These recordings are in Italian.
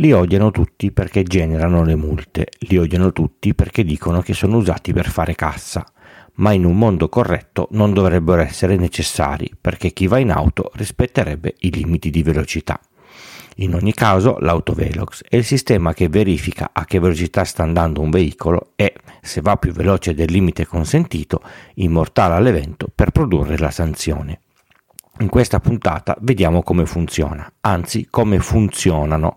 Li odiano tutti perché generano le multe, li odiano tutti perché dicono che sono usati per fare cassa, ma in un mondo corretto non dovrebbero essere necessari perché chi va in auto rispetterebbe i limiti di velocità. In ogni caso, l'autovelox è il sistema che verifica a che velocità sta andando un veicolo e, se va più veloce del limite consentito, immortala l'evento per produrre la sanzione. In questa puntata vediamo come funziona, anzi come funzionano,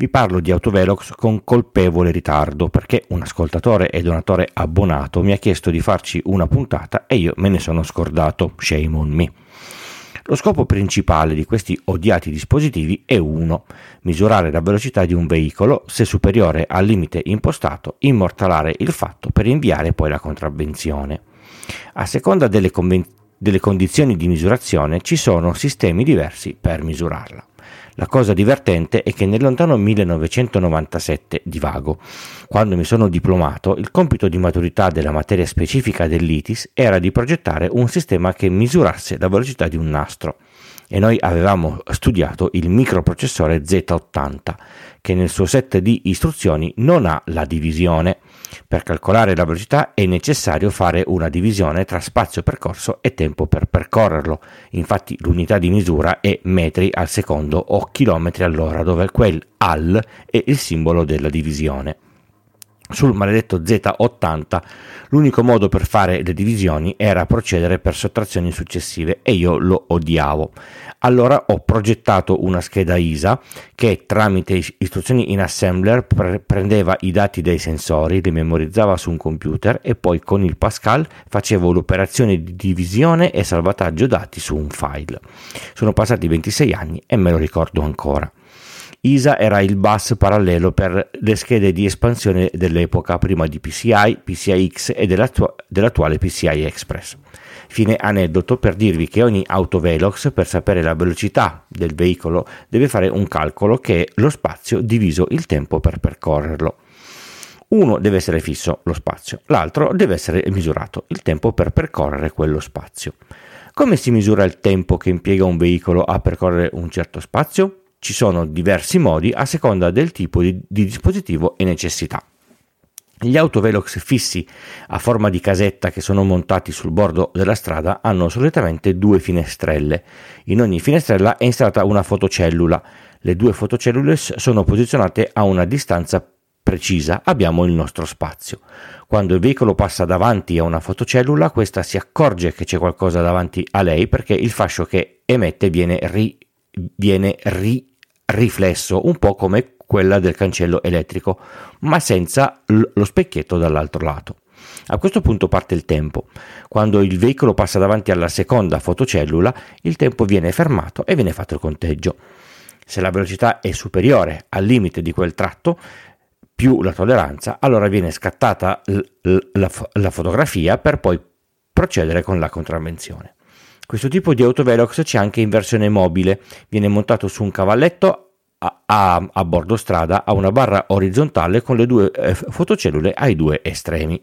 Vi parlo di Autovelox con colpevole ritardo perché un ascoltatore e donatore abbonato mi ha chiesto di farci una puntata e io me ne sono scordato, shame on me. Lo scopo principale di questi odiati dispositivi è uno, misurare la velocità di un veicolo, se superiore al limite impostato, immortalare il fatto per inviare poi la contravvenzione. A seconda delle, conven- delle condizioni di misurazione ci sono sistemi diversi per misurarla. La cosa divertente è che nel lontano 1997, di vago, quando mi sono diplomato, il compito di maturità della materia specifica dell'ITIS era di progettare un sistema che misurasse la velocità di un nastro e noi avevamo studiato il microprocessore Z80 che nel suo set di istruzioni non ha la divisione. Per calcolare la velocità è necessario fare una divisione tra spazio percorso e tempo per percorrerlo. Infatti l'unità di misura è metri al secondo o chilometri all'ora, dove quel al è il simbolo della divisione sul maledetto Z80 l'unico modo per fare le divisioni era procedere per sottrazioni successive e io lo odiavo. Allora ho progettato una scheda ISA che tramite istruzioni in assembler pre- prendeva i dati dei sensori, li memorizzava su un computer e poi con il Pascal facevo l'operazione di divisione e salvataggio dati su un file. Sono passati 26 anni e me lo ricordo ancora. ISA era il bus parallelo per le schede di espansione dell'epoca, prima di PCI, PCIX e dell'attu- dell'attuale PCI Express. Fine aneddoto per dirvi che ogni autovelox per sapere la velocità del veicolo deve fare un calcolo che è lo spazio diviso il tempo per percorrerlo. Uno deve essere fisso, lo spazio, l'altro deve essere misurato, il tempo per percorrere quello spazio. Come si misura il tempo che impiega un veicolo a percorrere un certo spazio? Ci sono diversi modi a seconda del tipo di, di dispositivo e necessità. Gli autovelox fissi a forma di casetta che sono montati sul bordo della strada hanno solitamente due finestrelle. In ogni finestrella è installata una fotocellula. Le due fotocellule sono posizionate a una distanza precisa. Abbiamo il nostro spazio. Quando il veicolo passa davanti a una fotocellula, questa si accorge che c'è qualcosa davanti a lei perché il fascio che emette viene, ri, viene ri, riflesso, un po' come quella del cancello elettrico, ma senza lo specchietto dall'altro lato. A questo punto parte il tempo. Quando il veicolo passa davanti alla seconda fotocellula, il tempo viene fermato e viene fatto il conteggio. Se la velocità è superiore al limite di quel tratto, più la tolleranza, allora viene scattata l- la, la fotografia per poi procedere con la contravvenzione. Questo tipo di autovelox c'è anche in versione mobile, viene montato su un cavalletto a, a, bordo strada a una barra orizzontale con le due eh, fotocellule ai due estremi.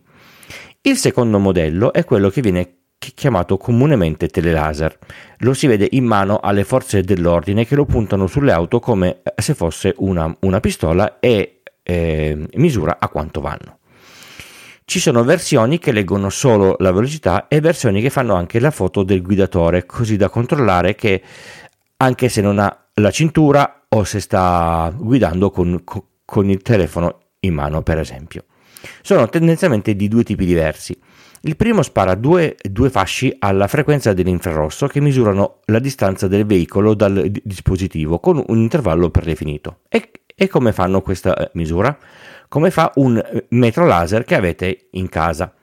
Il secondo modello è quello che viene chiamato comunemente telelaser. Lo si vede in mano alle forze dell'ordine che lo puntano sulle auto come se fosse una, una pistola e eh, misura a quanto vanno. Ci sono versioni che leggono solo la velocità e versioni che fanno anche la foto del guidatore, così da controllare che anche se non ha la cintura o se sta guidando con, con il telefono in mano, per esempio. Sono tendenzialmente di due tipi diversi. Il primo spara due, due, fasci alla frequenza dell'infrarosso che misurano la distanza del veicolo dal dispositivo con un intervallo predefinito. E, e come fanno questa eh, misura? come fa un eh, metro laser che avete in casa.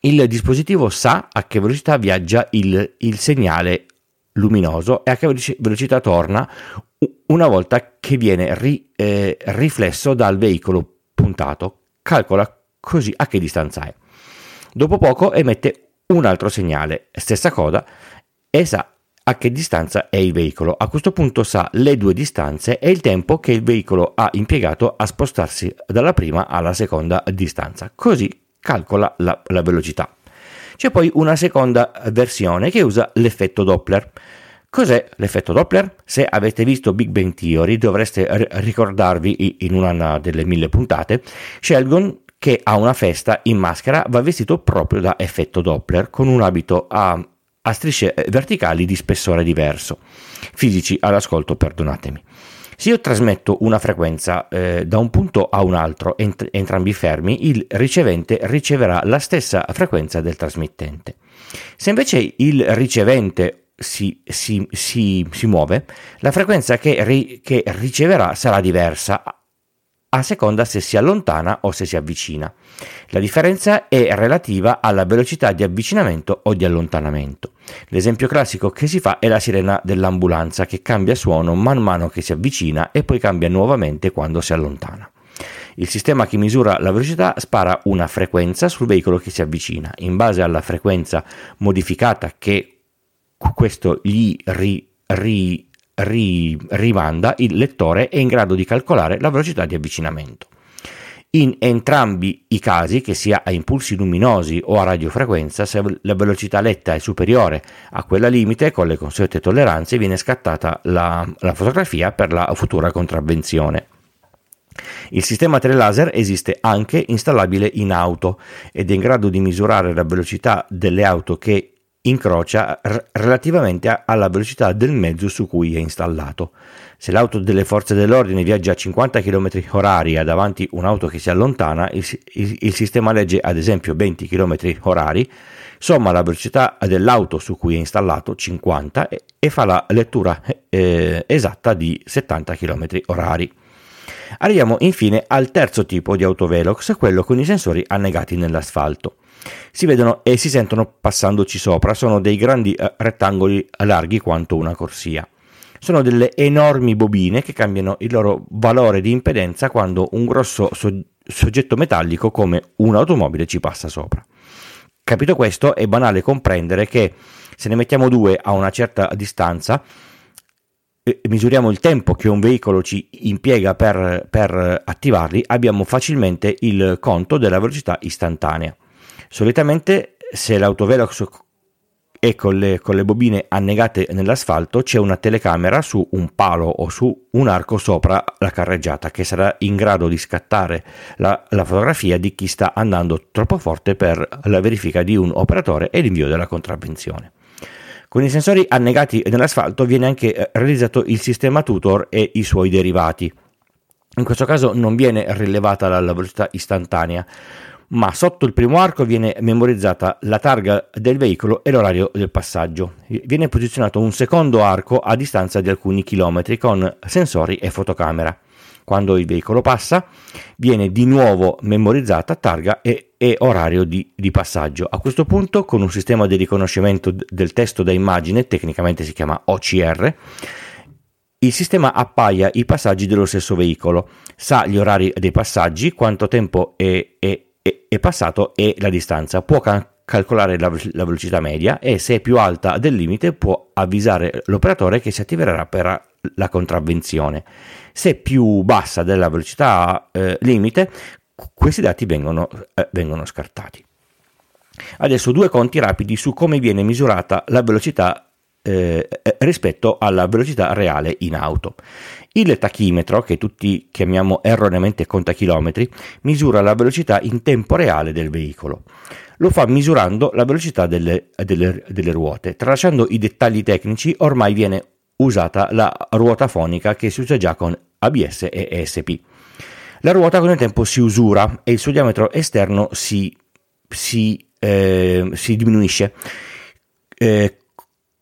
Il dispositivo sa a che velocità viaggia il, il segnale luminoso e a che velocità torna una volta che viene ri, eh, riflesso dal veicolo puntato. Calcola così a che distanza è. Dopo poco emette un altro segnale, stessa cosa, e sa a che distanza è il veicolo. A questo punto sa le due distanze e il tempo che il veicolo ha impiegato a spostarsi dalla prima alla seconda distanza. Così calcola la, la velocità. C'è poi una seconda versione che usa l'effetto Doppler. Cos'è l'effetto Doppler? Se avete visto Big Bang Theory dovreste ricordarvi in una delle mille puntate, Sheldon che a una festa in maschera va vestito proprio da effetto Doppler con un abito a a strisce eh, verticali di spessore diverso. Fisici all'ascolto, perdonatemi. Se io trasmetto una frequenza eh, da un punto a un altro, ent- entrambi fermi, il ricevente riceverà la stessa frequenza del trasmettente. Se invece il ricevente si, si, si, si muove, la frequenza che, ri- che riceverà sarà diversa a seconda se si allontana o se si avvicina. La differenza è relativa alla velocità di avvicinamento o di allontanamento. L'esempio classico che si fa è la sirena dell'ambulanza che cambia suono man mano che si avvicina e poi cambia nuovamente quando si allontana. Il sistema che misura la velocità spara una frequenza sul veicolo che si avvicina. In base alla frequenza modificata che questo gli ri, ri, ri, rimanda, il lettore è in grado di calcolare la velocità di avvicinamento. In entrambi i casi, che sia a impulsi luminosi o a radiofrequenza, se la velocità letta è superiore a quella limite, con le consuete tolleranze, viene scattata la, la fotografia per la futura contravvenzione. Il sistema telelaser esiste anche installabile in auto ed è in grado di misurare la velocità delle auto che incrocia r- relativamente alla velocità del mezzo su cui è installato. Se l'auto delle forze dell'ordine viaggia a 50 km h e ha davanti un'auto che si allontana, il, il, il sistema legge ad esempio 20 km h, somma la velocità dell'auto su cui è installato 50 e, e fa la lettura eh, esatta di 70 km h. Arriviamo infine al terzo tipo di autovelox, quello con i sensori annegati nell'asfalto si vedono e si sentono passandoci sopra, sono dei grandi eh, rettangoli larghi quanto una corsia. Sono delle enormi bobine che cambiano il loro valore di impedenza quando un grosso so- soggetto metallico come un'automobile ci passa sopra. Capito questo, è banale comprendere che se ne mettiamo due a una certa distanza, misuriamo il tempo che un veicolo ci impiega per, per attivarli, abbiamo facilmente il conto della velocità istantanea. Solitamente se l'autovelox è con le, con le, bobine annegate nell'asfalto c'è una telecamera su un palo o su un arco sopra la carreggiata che sarà in grado di scattare la, la fotografia di chi sta andando troppo forte per la verifica di un operatore e l'invio della contravvenzione. Con i sensori annegati nell'asfalto viene anche eh, realizzato il sistema tutor e i suoi derivati. In questo caso non viene rilevata la velocità istantanea, ma sotto il primo arco viene memorizzata la targa del veicolo e l'orario del passaggio. Viene posizionato un secondo arco a distanza di alcuni chilometri con sensori e fotocamera. Quando il veicolo passa, viene di nuovo memorizzata targa e, e orario di, di, passaggio. A questo punto, con un sistema di riconoscimento del testo da immagine, tecnicamente si chiama OCR, il sistema appaia i passaggi dello stesso veicolo, sa gli orari dei passaggi, quanto tempo è, è è passato e la distanza. Può ca- calcolare la, la, velocità media e se è più alta del limite può avvisare l'operatore che si attiverà per la contravvenzione. Se è più bassa della velocità eh, limite, questi dati vengono, eh, vengono scartati. Adesso due conti rapidi su come viene misurata la velocità eh, rispetto alla velocità reale in auto. Il tachimetro, che tutti chiamiamo erroneamente contachilometri, misura la velocità in tempo reale del veicolo. Lo fa misurando la velocità delle, delle, delle ruote. Tralasciando i dettagli tecnici, ormai viene usata la ruota fonica che si usa già con ABS e ESP. La ruota con il tempo si usura e il suo diametro esterno si, si, eh, si diminuisce. Eh,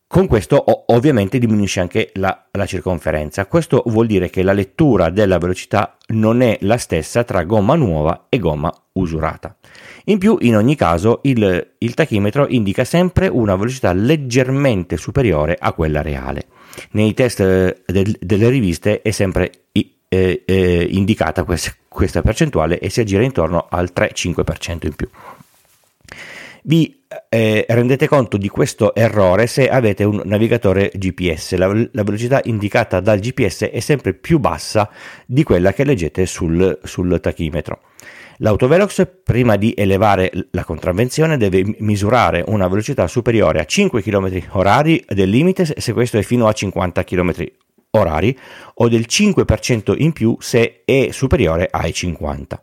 con questo ovviamente diminuisce anche la, la, circonferenza. Questo vuol dire che la lettura della velocità non è la stessa tra gomma nuova e gomma usurata. In più, in ogni caso, il, il tachimetro indica sempre una velocità leggermente superiore a quella reale. Nei test eh, del, delle riviste è sempre eh, eh, indicata questa, questa percentuale e si aggira intorno al 3-5% in più. Vi eh, rendete conto di questo errore se avete un navigatore GPS. La, la, velocità indicata dal GPS è sempre più bassa di quella che leggete sul, sul tachimetro. L'autovelox, prima di elevare la contravvenzione, deve misurare una velocità superiore a 5 km orari del limite se questo è fino a 50 km orari o del 5% in più se è superiore ai 50.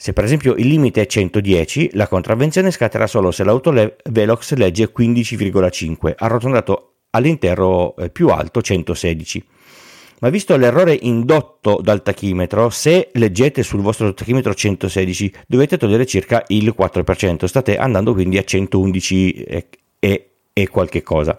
Se per esempio il limite è 110, la contravvenzione scatterà solo se l'autovelox legge 15,5, arrotondato all'intero eh, più alto 116. Ma visto l'errore indotto dal tachimetro, se leggete sul vostro tachimetro 116 dovete togliere circa il 4%, state andando quindi a 111 e, e, e qualche cosa.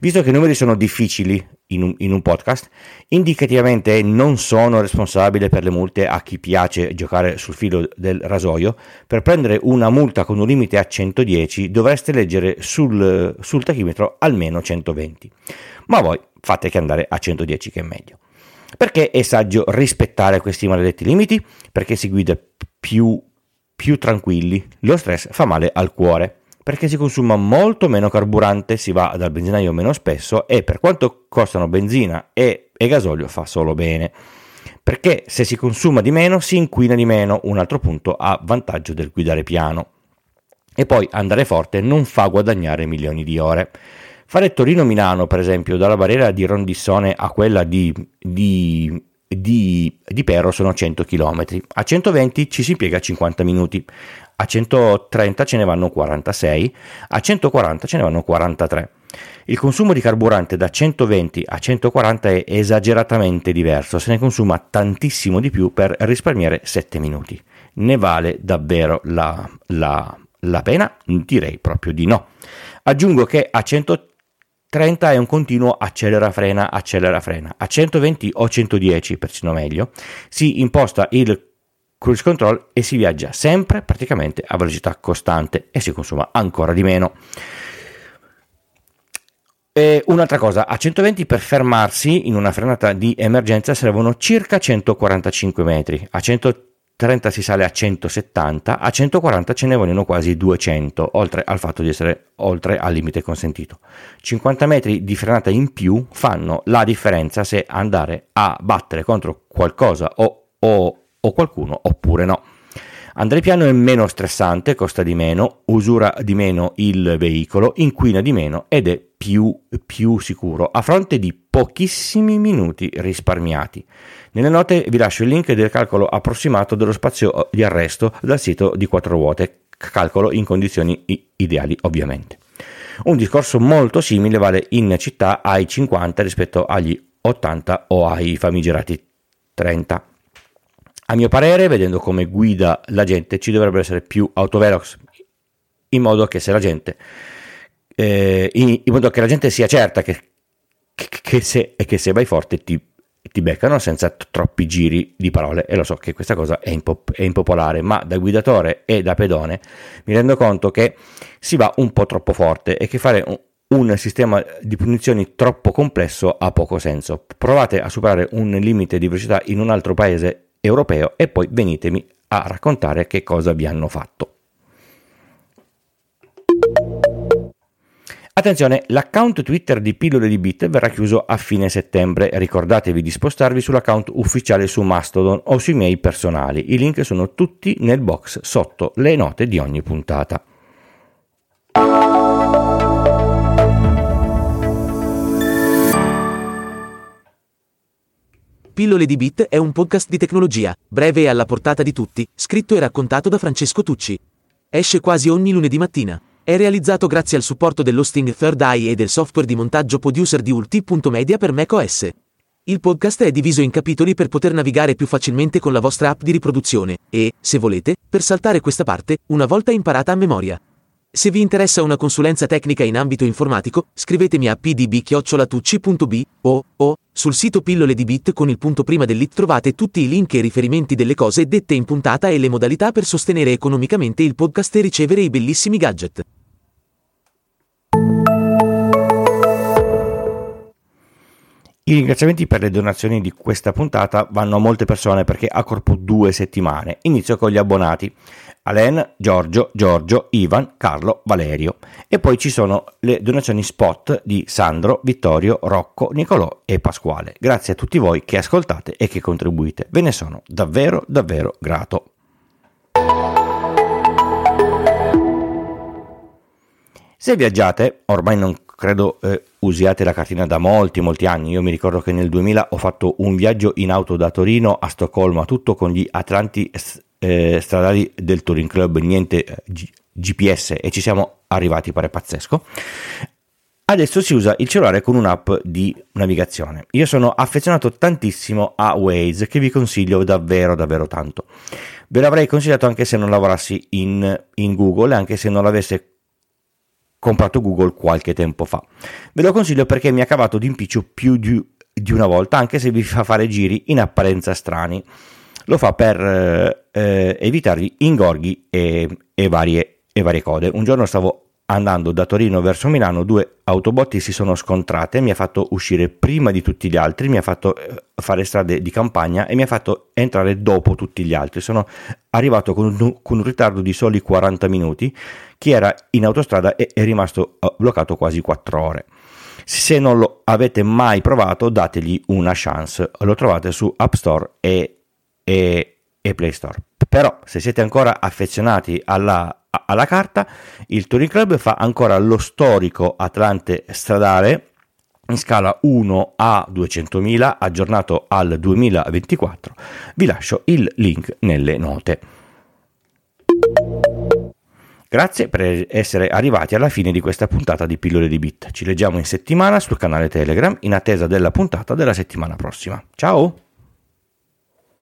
Visto che i numeri sono difficili in un, in un, podcast, indicativamente non sono responsabile per le multe a chi piace giocare sul filo del rasoio. Per prendere una multa con un limite a 110 dovreste leggere sul, sul tachimetro almeno 120. Ma voi fate che andare a 110 che è meglio. Perché è saggio rispettare questi maledetti limiti? Perché si guida più, più tranquilli. Lo stress fa male al cuore perché si consuma molto meno carburante, si va dal benzinaio meno spesso e per quanto costano benzina e, e gasolio fa solo bene. Perché se si consuma di meno si inquina di meno, un altro punto a vantaggio del guidare piano. E poi andare forte non fa guadagnare milioni di ore. Fare Torino-Milano, per esempio, dalla barriera di Rondissone a quella di, di, di, di Pero sono 100 km. A 120 ci si impiega 50 minuti a 130 ce ne vanno 46, a 140 ce ne vanno 43. Il consumo di carburante da 120 a 140 è esageratamente diverso, se ne consuma tantissimo di più per risparmiare 7 minuti. Ne vale davvero la, la, la pena? Direi proprio di no. Aggiungo che a 130 è un continuo accelera frena accelera frena. A 120 o 110, persino meglio, si imposta il cruise control e si viaggia sempre praticamente a velocità costante e si consuma ancora di meno. E un'altra cosa, a 120 per fermarsi in una frenata di emergenza servono circa 145 metri, a 130 si sale a 170, a 140 ce ne vogliono quasi 200, oltre al fatto di essere oltre al limite consentito. 50 metri di frenata in più fanno la differenza se andare a battere contro qualcosa o, o o qualcuno oppure no. Andare piano è meno stressante, costa di meno, usura di meno il veicolo, inquina di meno ed è più, più sicuro, a fronte di pochissimi minuti risparmiati. Nelle note vi lascio il link del calcolo approssimato dello spazio di arresto dal sito di quattro ruote, calcolo in condizioni ideali ovviamente. Un discorso molto simile vale in città ai 50 rispetto agli 80 o ai famigerati 30. A mio parere, vedendo come guida la gente, ci dovrebbero essere più autovelox, in modo che se la gente, eh, in, in, modo che la gente sia certa che, che, che, se, che se vai forte ti, ti beccano senza troppi giri di parole. E lo so che questa cosa è, impop- è, impopolare ma da guidatore e da pedone mi rendo conto che si va un po' troppo forte e che fare un, un sistema di punizioni troppo complesso ha poco senso. Provate a superare un limite di velocità in un altro paese europeo e poi venitemi a raccontare che cosa vi hanno fatto. Attenzione, l'account Twitter di Pillole di Bit verrà chiuso a fine settembre. Ricordatevi di spostarvi sull'account ufficiale su Mastodon o sui miei personali. I link sono tutti nel box sotto le note di ogni puntata. Pillole di Bit è un podcast di tecnologia, breve e alla portata di tutti, scritto e raccontato da Francesco Tucci. Esce quasi ogni lunedì mattina. È realizzato grazie al supporto dell'hosting Third Eye e del software di montaggio producer di ulti.media per macOS. Il podcast è diviso in capitoli per poter navigare più facilmente con la vostra app di riproduzione e, se volete, per saltare questa parte, una volta imparata a memoria. Se vi interessa una consulenza tecnica in ambito informatico, scrivetemi a pdb-tucci.b o, o sul sito pillole di bit con il punto prima dell'it trovate tutti i link e riferimenti delle cose dette in puntata e le modalità per sostenere economicamente il podcast e ricevere i bellissimi gadget. I ringraziamenti per le donazioni di questa puntata vanno a molte persone perché ha corpo due settimane. Inizio con gli abbonati. Alen, Giorgio, Giorgio, Ivan, Carlo, Valerio. E poi ci sono le donazioni spot di Sandro, Vittorio, Rocco, Nicolò e Pasquale. Grazie a tutti voi che ascoltate e che contribuite. Ve ne sono davvero, davvero grato. Se viaggiate, ormai non credo eh, usiate la cartina da molti molti anni. Io mi ricordo che nel 2000 ho fatto un viaggio in auto da Torino a Stoccolma, tutto con gli atlanti eh, stradali del Touring Club, niente eh, G- GPS e ci siamo arrivati, pare pazzesco. Adesso si usa il cellulare con un'app di navigazione. Io sono affezionato tantissimo a Waze che vi consiglio davvero davvero tanto. Ve l'avrei consigliato anche se non lavorassi in, in Google, anche se non l'avesse comprato Google qualche tempo fa. Ve lo consiglio perché mi ha cavato d'impiccio più di, di una volta, anche se vi fa fare giri in apparenza strani. Lo fa per eh, eh evitarvi ingorghi e, e, varie, e varie code. Un giorno stavo andando da Torino verso Milano, due autobotti si sono scontrate, mi ha fatto uscire prima di tutti gli altri, mi ha fatto eh, fare strade di campagna e mi ha fatto entrare dopo tutti gli altri. Sono arrivato con un, con un ritardo di soli 40 minuti. Chi era in autostrada è, è rimasto eh, bloccato quasi 4 ore. Se non lo avete mai provato, dategli una chance. Lo trovate su App Store e, e, e Play Store. Però, se siete ancora affezionati alla alla carta, il Touring Club fa ancora lo storico Atlante stradale in scala 1 a 200.000 aggiornato al 2024. Vi lascio il link nelle note. Grazie per essere arrivati alla fine di questa puntata di Pillole di Bit. Ci leggiamo in settimana sul canale Telegram in attesa della puntata della settimana prossima. Ciao!